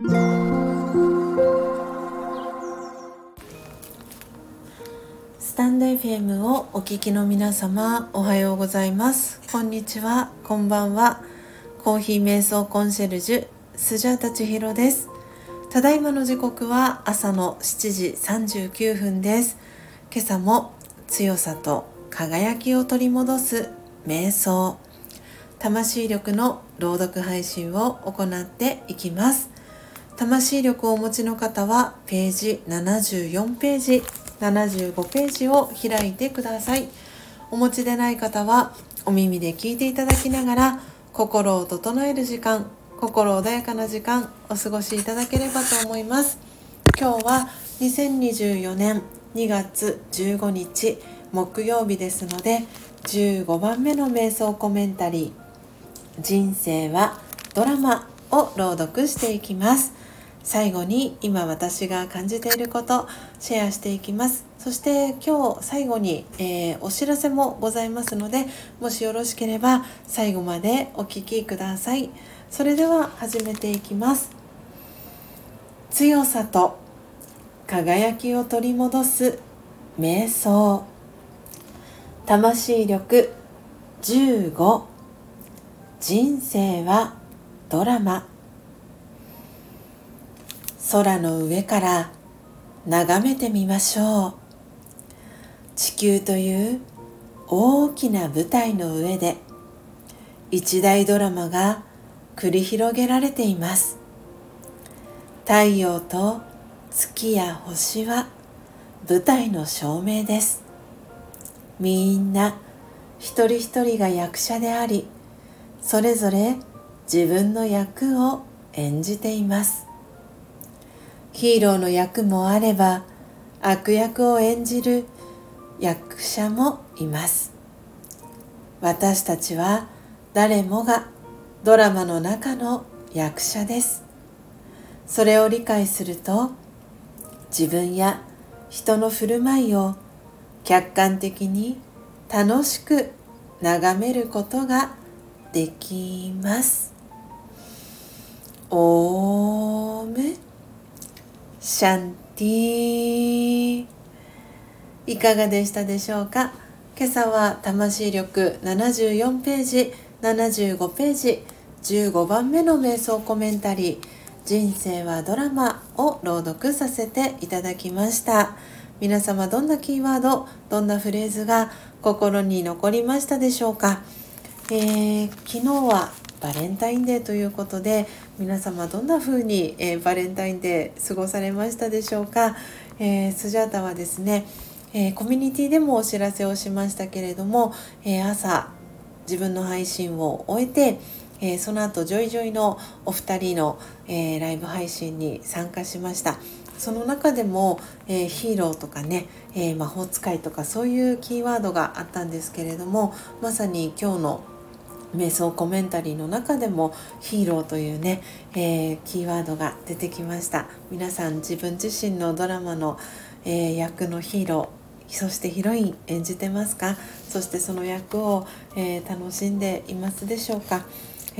スタンド FM をお聞きの皆様おはようございます。こんにちは。こんばんは。コーヒー瞑想コンシェルジュスジャータチヒロです。ただいまの時刻は朝の7時39分です。今朝も強さと輝きを取り戻す瞑想。魂力の朗読配信を行っていきます。魂力をお持ちの方はページ74ページ75ページを開いてください。お持ちでない方はお耳で聞いていただきながら心を整える時間心穏やかな時間お過ごしいただければと思います。今日は2024年2月15日木曜日ですので15番目の瞑想コメンタリー。人生はドラマを朗読していきます。最後に今私が感じていることシェアしていきます。そして今日最後に、えー、お知らせもございますのでもしよろしければ最後までお聴きください。それでは始めていきます。強さと輝きを取り戻す瞑想。魂力15人生はドラマ。空の上から眺めてみましょう。地球という大きな舞台の上で一大ドラマが繰り広げられています。太陽と月や星は舞台の照明です。みんな一人一人が役者でありそれぞれ自分の役を演じています。ヒーローの役もあれば悪役を演じる役者もいます。私たちは誰もがドラマの中の役者です。それを理解すると自分や人の振る舞いを客観的に楽しく眺めることができます。オームシャンティいかがでしたでしょうか？今朝は魂力74ページ75ページ15番目の瞑想コメンタリー人生はドラマを朗読させていただきました。皆様どんなキーワードどんなフレーズが心に残りましたでしょうか？えー、昨日はバレンタインデーということで皆様どんな風に、えー、バレンタインデー過ごされましたでしょうか、えー、スジャータはですね、えコミュニティでもお知らせをしましたけれども、え朝自分の配信を終えて、えその後ジョイジョイのお二人の、えライブ配信に参加しました。その中でも、えー、ヒーローとかね、えー、魔法使いとかそういうキーワードがあったんですけれどもまさに今日の瞑想コメンタリーの中でもヒーローというね、えー、キーワードが出てきました。皆さん自分自身のドラマの、えー、役のヒーローそしてヒロイン演じてますか？そしてその役を、えー、楽しんでいますでしょうか？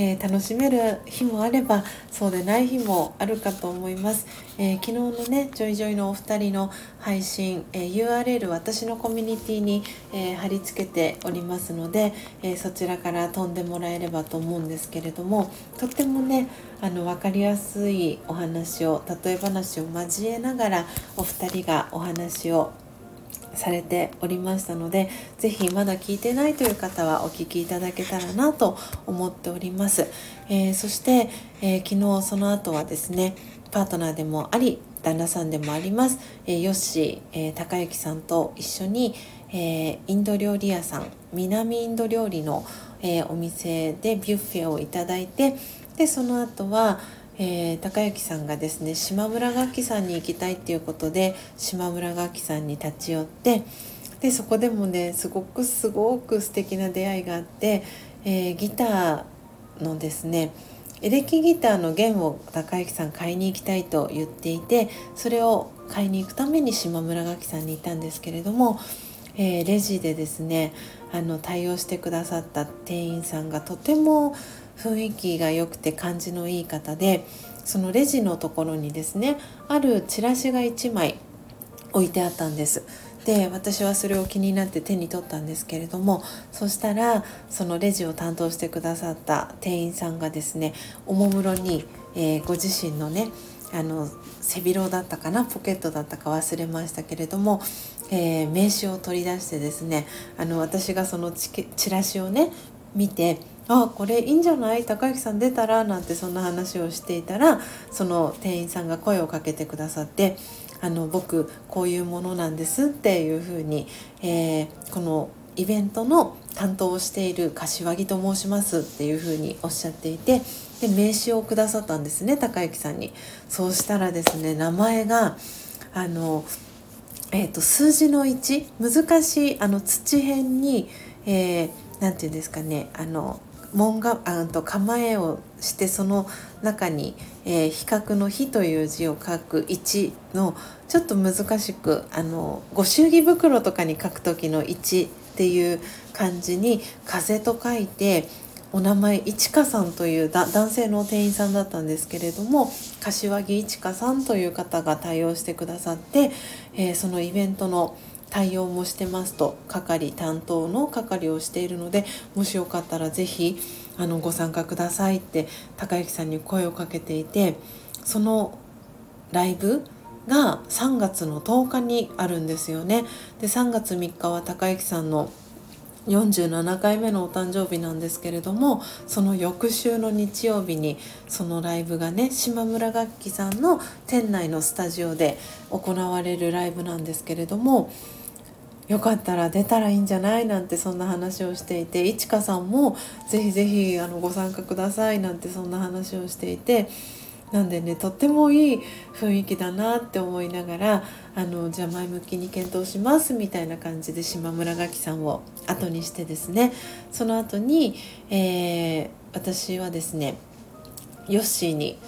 えー、楽しめる日もあればそうでない日もあるかと思います、えー、昨日のねジョイジョイのお二人の配信、えー、URL 私のコミュニティに、え貼り付けておりますので、えそちらから飛んでもらえればと思うんですけれどもとってもねあの分かりやすいお話を例え話を交えながらお二人がお話をされておりましたので是非まだ聞いてないという方はお聞きいただけたらなと思っております、えー、そして、えー、昨日その後はですねパートナーでもあり旦那さんでもあります、えー、ヨッシー、えー、高之さんと一緒に、えー、インド料理屋さん南インド料理の、えお店でビュッフェをいただいてでその後は、えー、高之さんがですね島村楽器さんに行きたいっていうことで島村楽器さんに立ち寄ってでそこでもねすごくすごく素敵な出会いがあって、えー、ギターのですねエレキギターの弦を高之さん買いに行きたいと言っていてそれを買いに行くために島村楽器さんにいたんですけれども、えー、レジでですねあの対応してくださった店員さんがとても雰囲気が良くて感じのいい方でそのレジのところにですねあるチラシが1枚置いてあったんです。で私はそれを気になって手に取ったんですけれどもそしたらそのレジを担当してくださった店員さんがですねおもむろに、えー、ご自身のねあの背広だったかなポケットだったか忘れましたけれども、えー、名刺を取り出してですねあの私がそのチラシをね見てあこれいいんじゃない高之さん出たら？なんてそんな話をしていたらその店員さんが声をかけてくださってあの僕こういうものなんですっていうふうに、えー、このイベントの担当をしている柏木と申しますっていうふうにおっしゃっていてで名刺をくださったんですね高之さんに。そうしたらですね名前があの、えーと、数字の1難しいあの土辺に、えー、て言うんですかねあの門があと構えをしてその中に、えー、比較の「比」という字を書く1のちょっと難しくあのご祝儀袋とかに書く時の1っていう感じに「風」と書いてお名前いちかさんという男性の店員さんだったんですけれども柏木いちかさんという方が対応してくださって、えー、そのイベントの対応もしてますと係担当の係をしているのでもしよかったら是非あのご参加くださいって高之さんに声をかけていてそのライブが3月の10日にあるんですよね。で3月3日は高之さんの47回目のお誕生日なんですけれどもその翌週の日曜日にそのライブがね島村楽器さんの店内のスタジオで行われるライブなんですけれどもよかったら出たらいいんじゃないなんてそんな話をしていていちかさんもぜひぜひあのご参加くださいなんてそんな話をしていてなんでねとってもいい雰囲気だなって思いながらあのじゃあ前向きに検討しますみたいな感じで島村楽器さんを後にしてですねその後に、えー、私はですねヨッシーに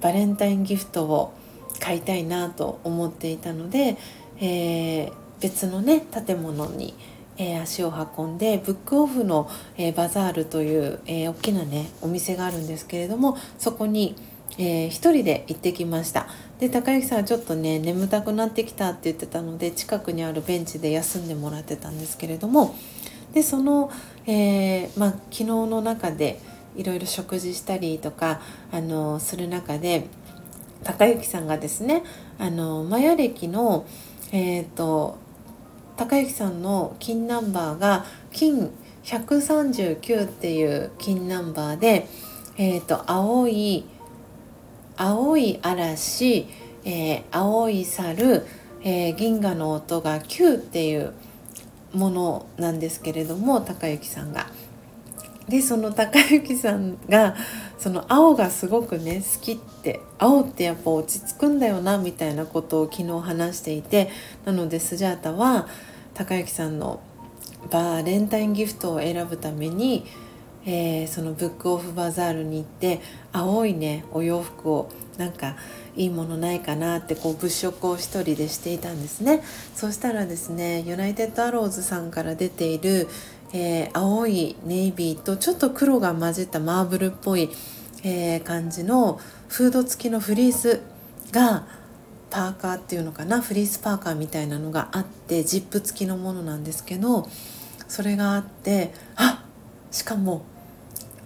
バレンタインギフトを買いたいなと思っていたので、えー、別のね建物に、えー、足を運んでブックオフの、えー、バザールという、えー、大きなねお店があるんですけれどもそこに、えー、一人で行ってきました。で高之さんはちょっとね眠たくなってきたって言ってたので近くにあるベンチで休んでもらってたんですけれどもでその、えー、まあ、昨日の中でいろいろ食事したりとかあのする中で高之さんがですねあのマヤ歴の、えーと、高之さんの金ナンバーが金139っていう金ナンバーで、えーと青い青い嵐、えー、青い猿、えー、銀河の音が9っていうものなんですけれども高之さんが。でその高之さんがその青がすごくね好きって青ってやっぱ落ち着くんだよなみたいなことを昨日話していてなのでスジャータは高之さんのバーレンタインギフトを選ぶためにえー、そのブックオフバザールに行って青いねお洋服をなんかいいものないかなってこう物色を一人でしていたんですね。そしたらですねユナイテッドアローズさんから出ている、えー、青いネイビーとちょっと黒が混じったマーブルっぽい、えー、感じのフード付きのフリースがパーカーっていうのかな？フリースパーカーみたいなのがあってジップ付きのものなんですけどそれがあってあしかも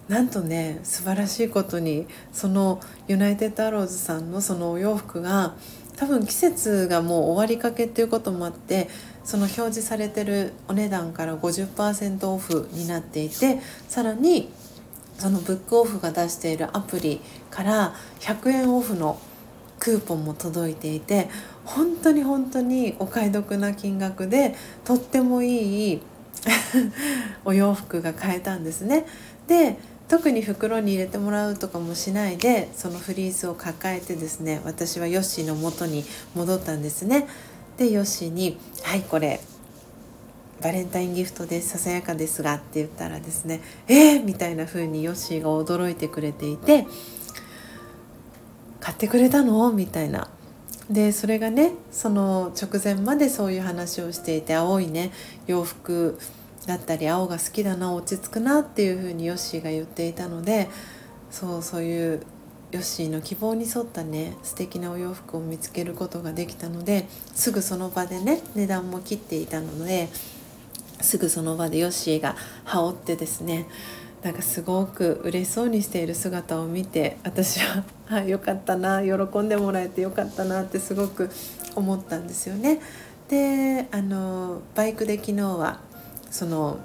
なんとね素晴らしいことにそのユナイテッドアローズさんのそのお洋服が多分季節がもう終わりかけっていうこともあってその表示されてるお値段から50%オフになっていてさらにそのブックオフが出しているアプリから100円オフのクーポンも届いていて本当に本当にお買い得な金額でとってもいい お洋服が買えたんですね。で特に袋に入れてもらうとかもしないでそのフリースを抱えてですね私はヨッシーの元に戻ったんですね。でヨッシーに「はいこれバレンタインギフトですささやかですが」って言ったらですね「えー!」みたいな風にヨッシーが驚いてくれていて「買ってくれたの?」みたいな。でそれがねその直前までそういう話をしていて青いね洋服だったり青が好きだな落ち着くなっていうふうにヨッシーが言っていたのでそうそういうヨッシーの希望に沿ったね素敵なお洋服を見つけることができたのですぐその場でね値段も切っていたのですぐその場でヨッシーが羽織ってですねなんかすごく嬉しそうにしている姿を見て私は あよかったな喜んでもらえてよかったなってすごく思ったんですよね。であのバイクで昨日はその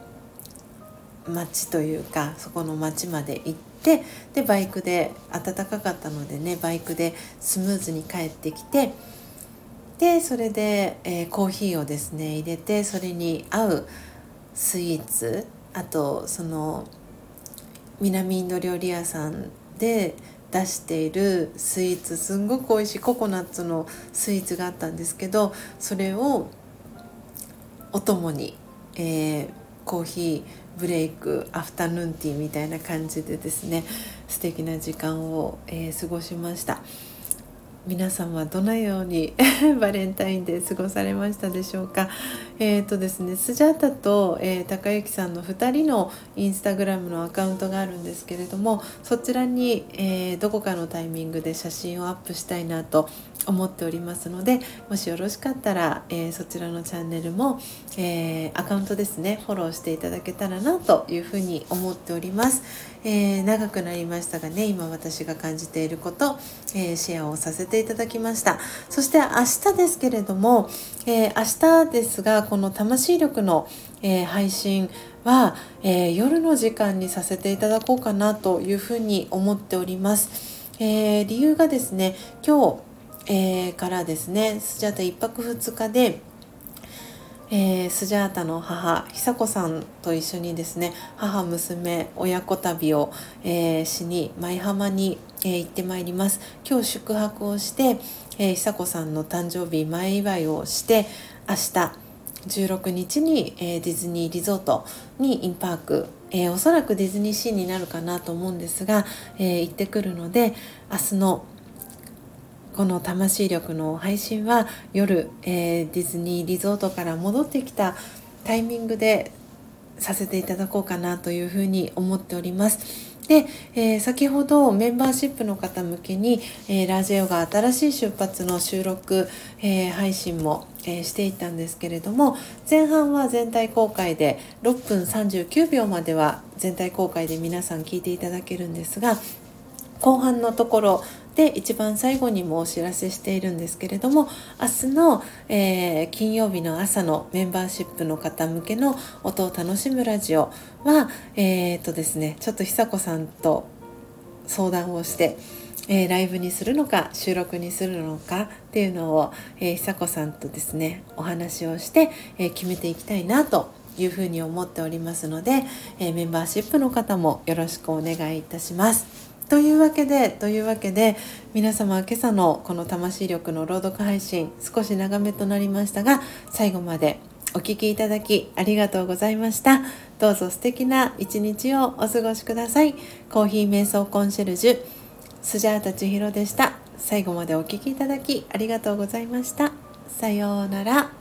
町というかそこの町まで行ってでバイクで暖かかったのでねバイクでスムーズに帰ってきてでそれで、えー、コーヒーをですね入れてそれに合うスイーツあとその南インド料理屋さんで出しているスイーツすんごく美味しいココナッツのスイーツがあったんですけどそれをお供に、えー、コーヒーブレイクアフタヌーンティーみたいな感じでですね素敵な時間を、えー、過ごしました。皆さんはどのように バレンタインデー過ごされましたでしょうか？えっ、ー、とですねスジャータと、えー、高之さんの2人のインスタグラムのアカウントがあるんですけれどもそちらに、えー、どこかのタイミングで写真をアップしたいなと思っておりますのでもしよろしかったら、えー、そちらのチャンネルも、え、アカウントですねフォローしていただけたらなというふうに思っております、え、長くなりましたがね今私が感じていること、えシェアをさせていただきました。そして明日ですけれども、え明日ですがこの魂力の、え配信は、え夜の時間にさせていただこうかなというふうに思っております、え理由がですね今日えー、からですねスジャータ1泊2日で、えー、スジャータの母久子さんと一緒にですね母娘親子旅を、えー、しに舞浜に、え行ってまいります。今日宿泊をして、え久子さんの誕生日前祝いをして明日16日に、えー、ディズニーリゾートにインパーク、えー、おそらくディズニーシーになるかなと思うんですが、えー、行ってくるので明日のこの魂力の配信は夜、え、ディズニーリゾートから戻ってきたタイミングでさせていただこうかなというふうに思っております。で、えー、先ほどメンバーシップの方向けに、えー、ラジオが新しい出発の収録、えー、配信も、えしていたんですけれども前半は全体公開で6分39秒までは全体公開で皆さん聞いていただけるんですが後半のところで一番最後にもお知らせしているんですけれども明日の、えー、金曜日の朝のメンバーシップの方向けの音を楽しむラジオはえー、っとですねちょっと久子さんと相談をして、えー、ライブにするのか収録にするのかっていうのを、えー、久子さんとですねお話をして、えー、決めていきたいなというふうに思っておりますので、えメンバーシップの方もよろしくお願いいたします。というわけでというわけで皆様今朝のこの魂力の朗読配信少し長めとなりましたが最後までお聴きいただきありがとうございました。どうぞ素敵な一日をお過ごしください。コーヒー瞑想コンシェルジュ。スジャータ千尋でした。最後までお聴きいただきありがとうございました。さようなら。